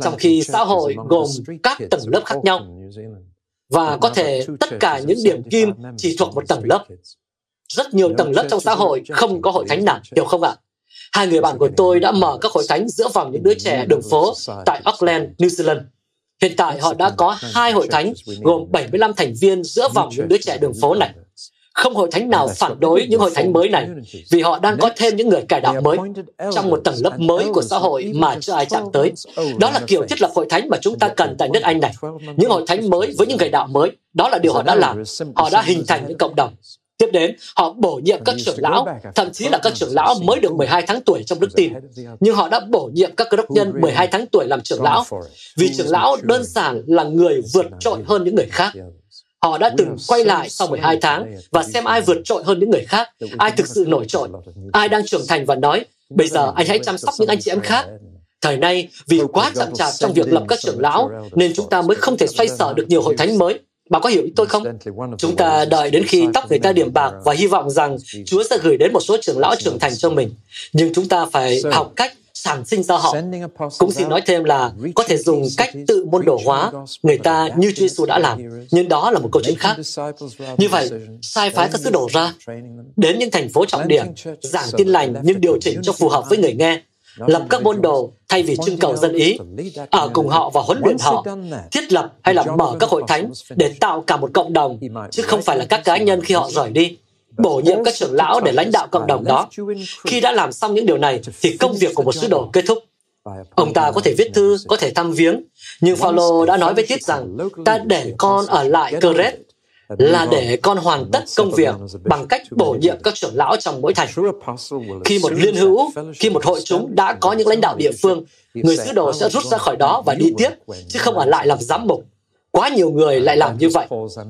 trong khi xã hội gồm các tầng lớp khác nhau. Và có thể tất cả những điểm kim chỉ thuộc một tầng lớp. Rất nhiều tầng lớp trong xã hội không có hội thánh nào, hiểu không ạ? Hai người bạn của tôi đã mở các hội thánh giữa vòng những đứa trẻ đường phố tại Auckland, New Zealand. Hiện tại họ đã có hai hội thánh gồm 75 thành viên giữa vòng những đứa trẻ đường phố này. Không hội thánh nào phản đối những hội thánh mới này vì họ đang có thêm những người cải đạo mới trong một tầng lớp mới của xã hội mà chưa ai chạm tới. Đó là kiểu thiết lập hội thánh mà chúng ta cần tại nước Anh này. Những hội thánh mới với những người đạo mới. Đó là điều họ đã làm. Họ đã hình thành những cộng đồng. Tiếp đến, họ bổ nhiệm các trưởng lão, thậm chí là các trưởng lão mới được 12 tháng tuổi trong đức tin. Nhưng họ đã bổ nhiệm các cơ đốc nhân 12 tháng tuổi làm trưởng lão, vì trưởng lão đơn giản là người vượt trội hơn những người khác. Họ đã từng quay lại sau 12 tháng và xem ai vượt trội hơn những người khác, ai thực sự nổi trội, ai đang trưởng thành và nói, bây giờ anh hãy chăm sóc những anh chị em khác. Thời nay, vì quá chậm chạp trong việc lập các trưởng lão, nên chúng ta mới không thể xoay sở được nhiều hội thánh mới. Bà có hiểu ý tôi không? Chúng ta đợi đến khi tóc người ta điểm bạc và hy vọng rằng Chúa sẽ gửi đến một số trưởng lão trưởng thành cho mình. Nhưng chúng ta phải học cách sản sinh ra họ. Cũng xin nói thêm là có thể dùng cách tự môn đồ hóa người ta như Chúa Giêsu đã làm, nhưng đó là một câu chuyện khác. Như vậy, sai phái các sứ đồ ra, đến những thành phố trọng điểm, giảng tin lành nhưng điều chỉnh cho phù hợp với người nghe, lập các môn đồ thay vì trưng cầu dân ý, ở cùng họ và huấn luyện họ, thiết lập hay là mở các hội thánh để tạo cả một cộng đồng, chứ không phải là các cá nhân khi họ rời đi bổ nhiệm các trưởng lão để lãnh đạo cộng đồng đó. Khi đã làm xong những điều này, thì công việc của một sứ đồ kết thúc. Ông ta có thể viết thư, có thể thăm viếng, nhưng Phaolô đã nói với Tít rằng ta để con ở lại Ceret là để con hoàn tất công việc bằng cách bổ nhiệm các trưởng lão trong mỗi thành. Khi một liên hữu, khi một hội chúng đã có những lãnh đạo địa phương, người sứ đồ sẽ rút ra khỏi đó và đi tiếp, chứ không ở lại làm giám mục. Quá nhiều người lại làm như vậy.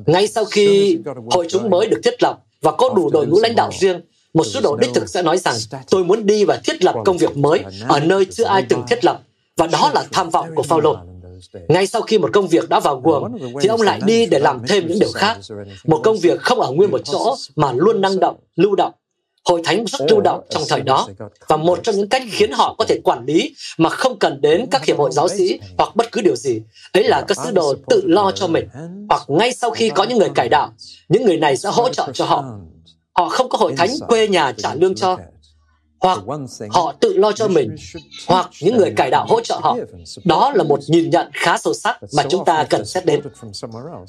Ngay sau khi hội chúng mới được thiết lập, và có đủ đội ngũ lãnh đạo riêng, một số đồ đích thực sẽ nói rằng tôi muốn đi và thiết lập công việc mới ở nơi chưa ai từng thiết lập. Và đó là tham vọng của Phaolô. Ngay sau khi một công việc đã vào guồng, thì ông lại đi để làm thêm những điều khác. Một công việc không ở nguyên một chỗ, mà luôn năng động, lưu động. Hội thánh rất lưu động trong thời đó, và một trong những cách khiến họ có thể quản lý mà không cần đến các hiệp hội giáo sĩ hoặc bất cứ điều gì, ấy là các sứ đồ tự lo cho mình, hoặc ngay sau khi có những người cải đạo, những người này sẽ hỗ trợ cho họ. Họ không có hội thánh quê nhà trả lương cho, hoặc họ tự lo cho mình, hoặc những người cải đạo hỗ trợ họ. Đó là một nhìn nhận khá sâu sắc mà chúng ta cần xét đến.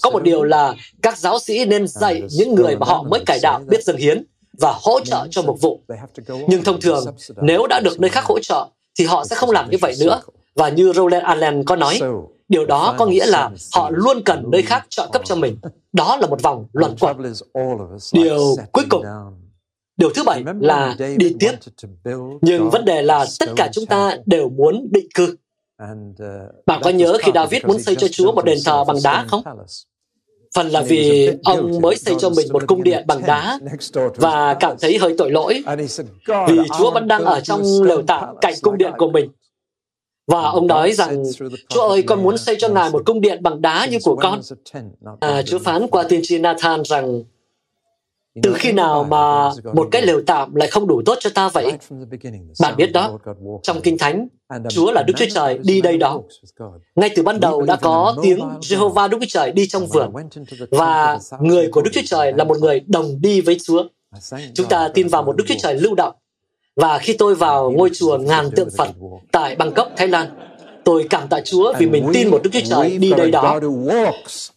Có một điều là các giáo sĩ nên dạy những người mà họ mới cải đạo biết dâng hiến, và hỗ trợ cho một vụ. Nhưng thông thường, nếu đã được nơi khác hỗ trợ, thì họ sẽ không làm như vậy nữa. Và như Roland Allen có nói, điều đó có nghĩa là họ luôn cần nơi khác trợ cấp cho mình. Đó là một vòng luẩn quẩn. Điều cuối cùng, điều thứ bảy là đi tiếp. Nhưng vấn đề là tất cả chúng ta đều muốn định cư. Bạn có nhớ khi David muốn xây cho Chúa một đền thờ bằng đá không? Phần là vì ông mới xây cho mình một cung điện bằng đá và cảm thấy hơi tội lỗi vì Chúa vẫn đang ở trong lều tạm cạnh cung điện của mình. Và ông nói rằng, Chúa ơi, con muốn xây cho Ngài một cung điện bằng đá như của con. À, Chúa phán qua tiên tri Nathan rằng, từ khi nào mà một cái lều tạm lại không đủ tốt cho ta vậy? Bạn biết đó, trong Kinh Thánh, Chúa là Đức Chúa Trời đi đây đó. Ngay từ ban đầu đã có tiếng Jehovah Đức Chúa Trời đi trong vườn và người của Đức Chúa Trời là một người đồng đi với Chúa. Chúng ta tin vào một Đức Chúa Trời lưu động. Và khi tôi vào ngôi chùa ngàn tượng Phật tại Bangkok, Thái Lan, tôi cảm tạ Chúa vì mình tin một Đức Chúa Trời đi đây đó.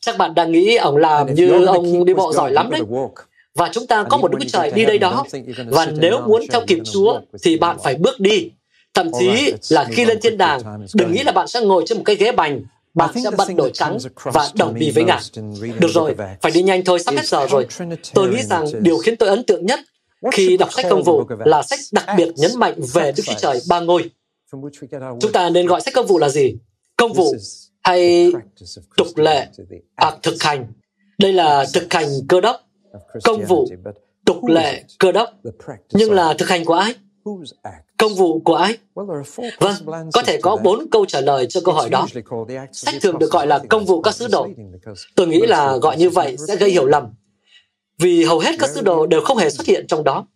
Chắc bạn đang nghĩ ông làm như ông đi bộ giỏi lắm đấy. Và chúng ta có một Đức Chúa Trời đi đây đó. Và nếu muốn theo kịp Chúa thì bạn phải bước đi. Thậm chí là khi lên thiên đàng, đừng nghĩ là bạn sẽ ngồi trên một cái ghế bành bạn sẽ bận đổi trắng và đồng đi với Ngài. Được rồi, phải đi nhanh thôi, sắp hết giờ rồi. Tôi nghĩ rằng điều khiến tôi ấn tượng nhất khi đọc sách công vụ là sách đặc biệt nhấn mạnh về Đức Chúa Trời ba ngôi. Chúng ta nên gọi sách công vụ là gì? Công vụ hay tục lệ hoặc thực hành Đây là thực hành cơ đốc, công vụ, tục lệ cơ đốc, nhưng là thực hành của ai? Công vụ của ai? Vâng, có thể có bốn câu trả lời cho câu hỏi đó. Sách thường được gọi là công vụ các sứ đồ. Tôi nghĩ là gọi như vậy sẽ gây hiểu lầm. Vì hầu hết các sứ đồ đều không hề xuất hiện trong đó.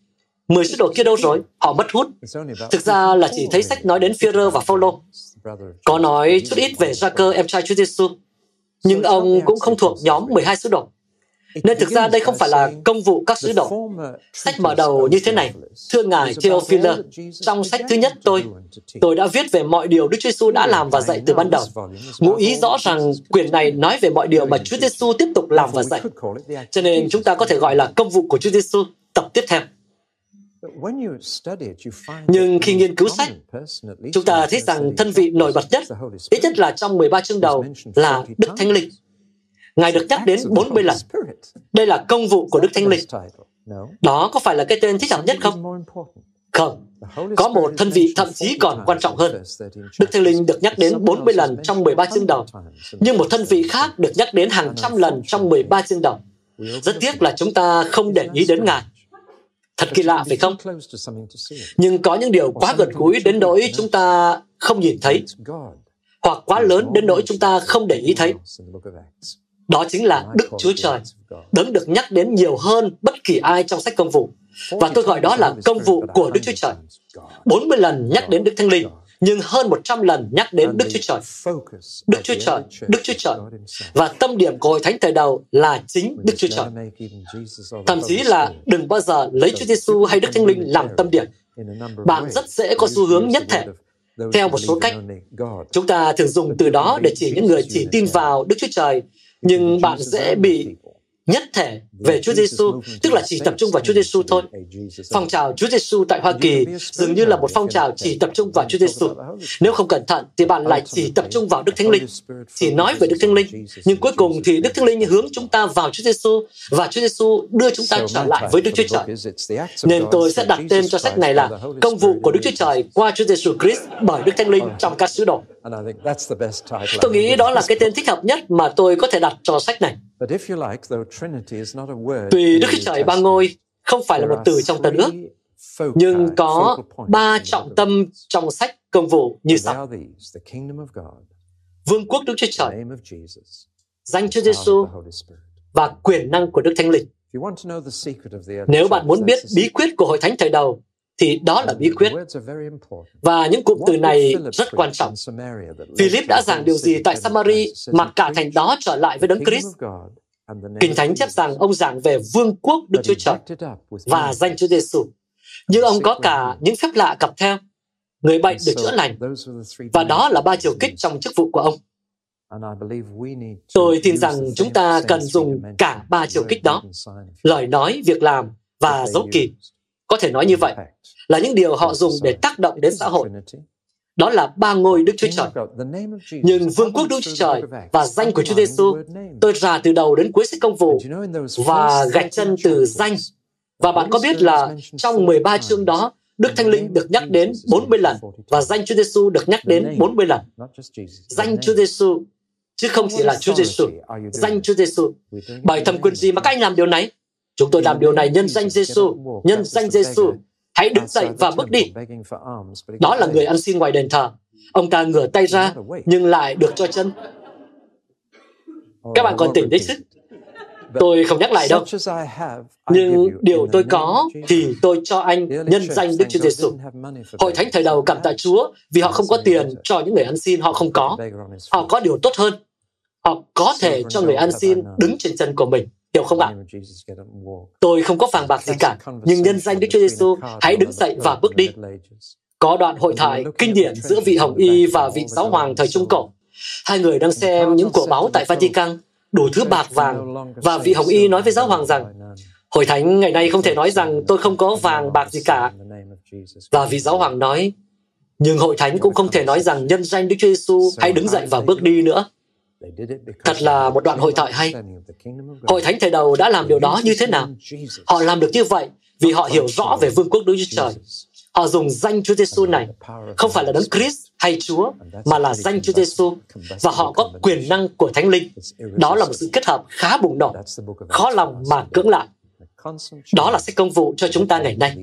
Mười sứ đồ kia đâu rồi? Họ mất hút. Thực ra là chỉ thấy sách nói đến Führer và Phaolô. Có nói chút ít về Gia-cơ, em trai Chúa Giêsu, nhưng ông cũng không thuộc nhóm 12 sứ đồ. Nên thực ra đây không phải là công vụ các sứ đồ. Sách mở đầu như thế này. Thưa Ngài Theophilus, trong sách thứ nhất tôi, tôi đã viết về mọi điều Đức Chúa Giêsu đã làm và dạy từ ban đầu. Ngụ ý rõ rằng quyền này nói về mọi điều mà Chúa Giêsu tiếp tục làm và dạy. Cho nên chúng ta có thể gọi là công vụ của Chúa Giêsu tập tiếp theo. Nhưng khi nghiên cứu sách, chúng ta thấy rằng thân vị nổi bật nhất, ít nhất là trong 13 chương đầu, là Đức Thánh Linh. Ngài được nhắc đến 40 lần. Đây là công vụ của Đức Thánh Linh. Đó có phải là cái tên thích hợp nhất không? Không. Có một thân vị thậm chí còn quan trọng hơn. Đức Thánh Linh được nhắc đến 40 lần trong 13 chương đầu, nhưng một thân vị khác được nhắc đến hàng trăm lần trong 13 chương đầu. Rất tiếc là chúng ta không để ý đến Ngài. Thật kỳ lạ, phải không? Nhưng có những điều quá gần gũi đến nỗi chúng ta không nhìn thấy, hoặc quá lớn đến nỗi chúng ta không để ý thấy. Đó chính là Đức Chúa Trời, đấng được nhắc đến nhiều hơn bất kỳ ai trong sách công vụ. Và tôi gọi đó là công vụ của Đức Chúa Trời. 40 lần nhắc đến Đức Thánh Linh, nhưng hơn 100 lần nhắc đến Đức Chúa Trời. Đức Chúa Trời, Đức Chúa Trời. Và tâm điểm của hội thánh thời đầu là chính Đức Chúa Trời. Thậm chí là đừng bao giờ lấy Chúa Giêsu hay Đức Thánh Linh làm tâm điểm. Bạn rất dễ có xu hướng nhất thể. Theo một số cách, chúng ta thường dùng từ đó để chỉ những người chỉ tin vào Đức Chúa Trời, nhưng bạn dễ bị nhất thể về Chúa Giêsu, tức là chỉ tập trung vào Chúa Giêsu thôi. Phong trào Chúa Giêsu tại Hoa Kỳ dường như là một phong trào chỉ tập trung vào Chúa Giêsu. Nếu không cẩn thận thì bạn lại chỉ tập trung vào Đức Thánh Linh, chỉ nói về Đức Thánh Linh, nhưng cuối cùng thì Đức Thánh Linh hướng chúng ta vào Chúa Giêsu và Chúa Giêsu đưa chúng ta trở lại với Đức Chúa Trời. Nên tôi sẽ đặt tên cho sách này là Công vụ của Đức Chúa Trời qua Chúa Giêsu Christ bởi Đức Thánh Linh trong các sứ đồ. Tôi nghĩ đó là cái tên thích hợp nhất mà tôi có thể đặt cho sách này. Tuy Đức Chúa Trời ba ngôi không phải là một từ trong Tân ước, nhưng có ba trọng tâm trong sách công vụ như sau. Vương quốc Đức Chúa Trời, danh Chúa Giêsu và quyền năng của Đức Thánh Linh. Nếu bạn muốn biết bí quyết của hội thánh thời đầu, thì đó là bí quyết. Và những cụm từ này rất quan trọng. Philip đã giảng điều gì tại Samari mà cả thành đó trở lại với Đấng Christ? Kinh Thánh chép rằng ông giảng về vương quốc Đức Chúa Trời và danh Chúa Giêsu. Nhưng ông có cả những phép lạ cặp theo. Người bệnh được chữa lành. Và đó là ba chiều kích trong chức vụ của ông. Tôi tin rằng chúng ta cần dùng cả ba chiều kích đó. Lời nói, việc làm và dấu kỳ. Có thể nói như vậy là những điều họ dùng để tác động đến xã hội. Đó là ba ngôi Đức Chúa Trời. Nhưng vương quốc Đức Chúa Trời và danh của Chúa Giêsu, tôi ra từ đầu đến cuối sách công vụ và gạch chân từ danh. Và bạn có biết là trong 13 chương đó, Đức Thánh Linh được nhắc đến 40 lần và danh Chúa Giêsu được nhắc đến 40 lần. Danh Chúa Giêsu chứ không chỉ là Chúa Giêsu. Danh Chúa Giêsu. Bởi thẩm quyền gì mà các anh làm điều này? Chúng tôi làm điều này nhân danh Giêsu, nhân danh Giêsu. Hãy đứng dậy và bước đi. Đó là người ăn xin ngoài đền thờ. Ông ta ngửa tay ra, nhưng lại được cho chân. Các bạn còn tỉnh đấy chứ? Tôi không nhắc lại đâu. Nhưng điều tôi có thì tôi cho anh nhân danh Đức Chúa Giêsu. Hội thánh thời đầu cảm tạ Chúa vì họ không có tiền cho những người ăn xin họ không có. Họ có điều tốt hơn. Họ có thể cho người ăn xin đứng trên chân của mình. Hiểu không ạ? Tôi không có vàng bạc gì cả, nhưng nhân danh Đức Chúa Giêsu, hãy đứng dậy và bước đi. Có đoạn hội thoại kinh điển giữa vị Hồng Y và vị Giáo Hoàng thời Trung Cổ. Hai người đang xem những của báu tại Vatican, đủ thứ bạc vàng, và vị Hồng Y nói với Giáo Hoàng rằng, Hội Thánh ngày nay không thể nói rằng tôi không có vàng bạc gì cả. Và vị Giáo Hoàng nói, nhưng Hội Thánh cũng không thể nói rằng nhân danh Đức Chúa Giêsu hãy đứng dậy và bước đi nữa. Thật là một đoạn hội thoại hay. Hội thánh thời đầu đã làm điều đó như thế nào? Họ làm được như vậy vì họ hiểu rõ về vương quốc Đức Chúa Trời. Họ dùng danh Chúa Giêsu này, không phải là đấng Christ hay Chúa, mà là danh Chúa Giêsu và họ có quyền năng của Thánh Linh. Đó là một sự kết hợp khá bùng nổ, khó lòng mà cưỡng lại. Đó là sách công vụ cho chúng ta ngày nay.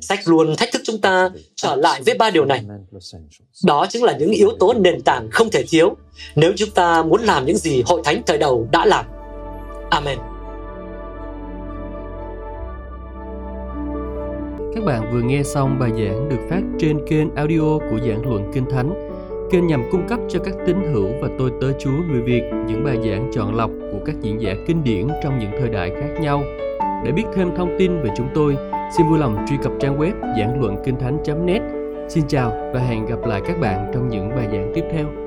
Sách luôn thách thức chúng ta trở lại với ba điều này. Đó chính là những yếu tố nền tảng không thể thiếu nếu chúng ta muốn làm những gì hội thánh thời đầu đã làm. Amen. Các bạn vừa nghe xong bài giảng được phát trên kênh audio của giảng luận Kinh Thánh. Kênh nhằm cung cấp cho các tín hữu và tôi tớ Chúa người Việt những bài giảng chọn lọc của các diễn giả kinh điển trong những thời đại khác nhau. Để biết thêm thông tin về chúng tôi, xin vui lòng truy cập trang web giảng luận kinh thánh.net. Xin chào và hẹn gặp lại các bạn trong những bài giảng tiếp theo.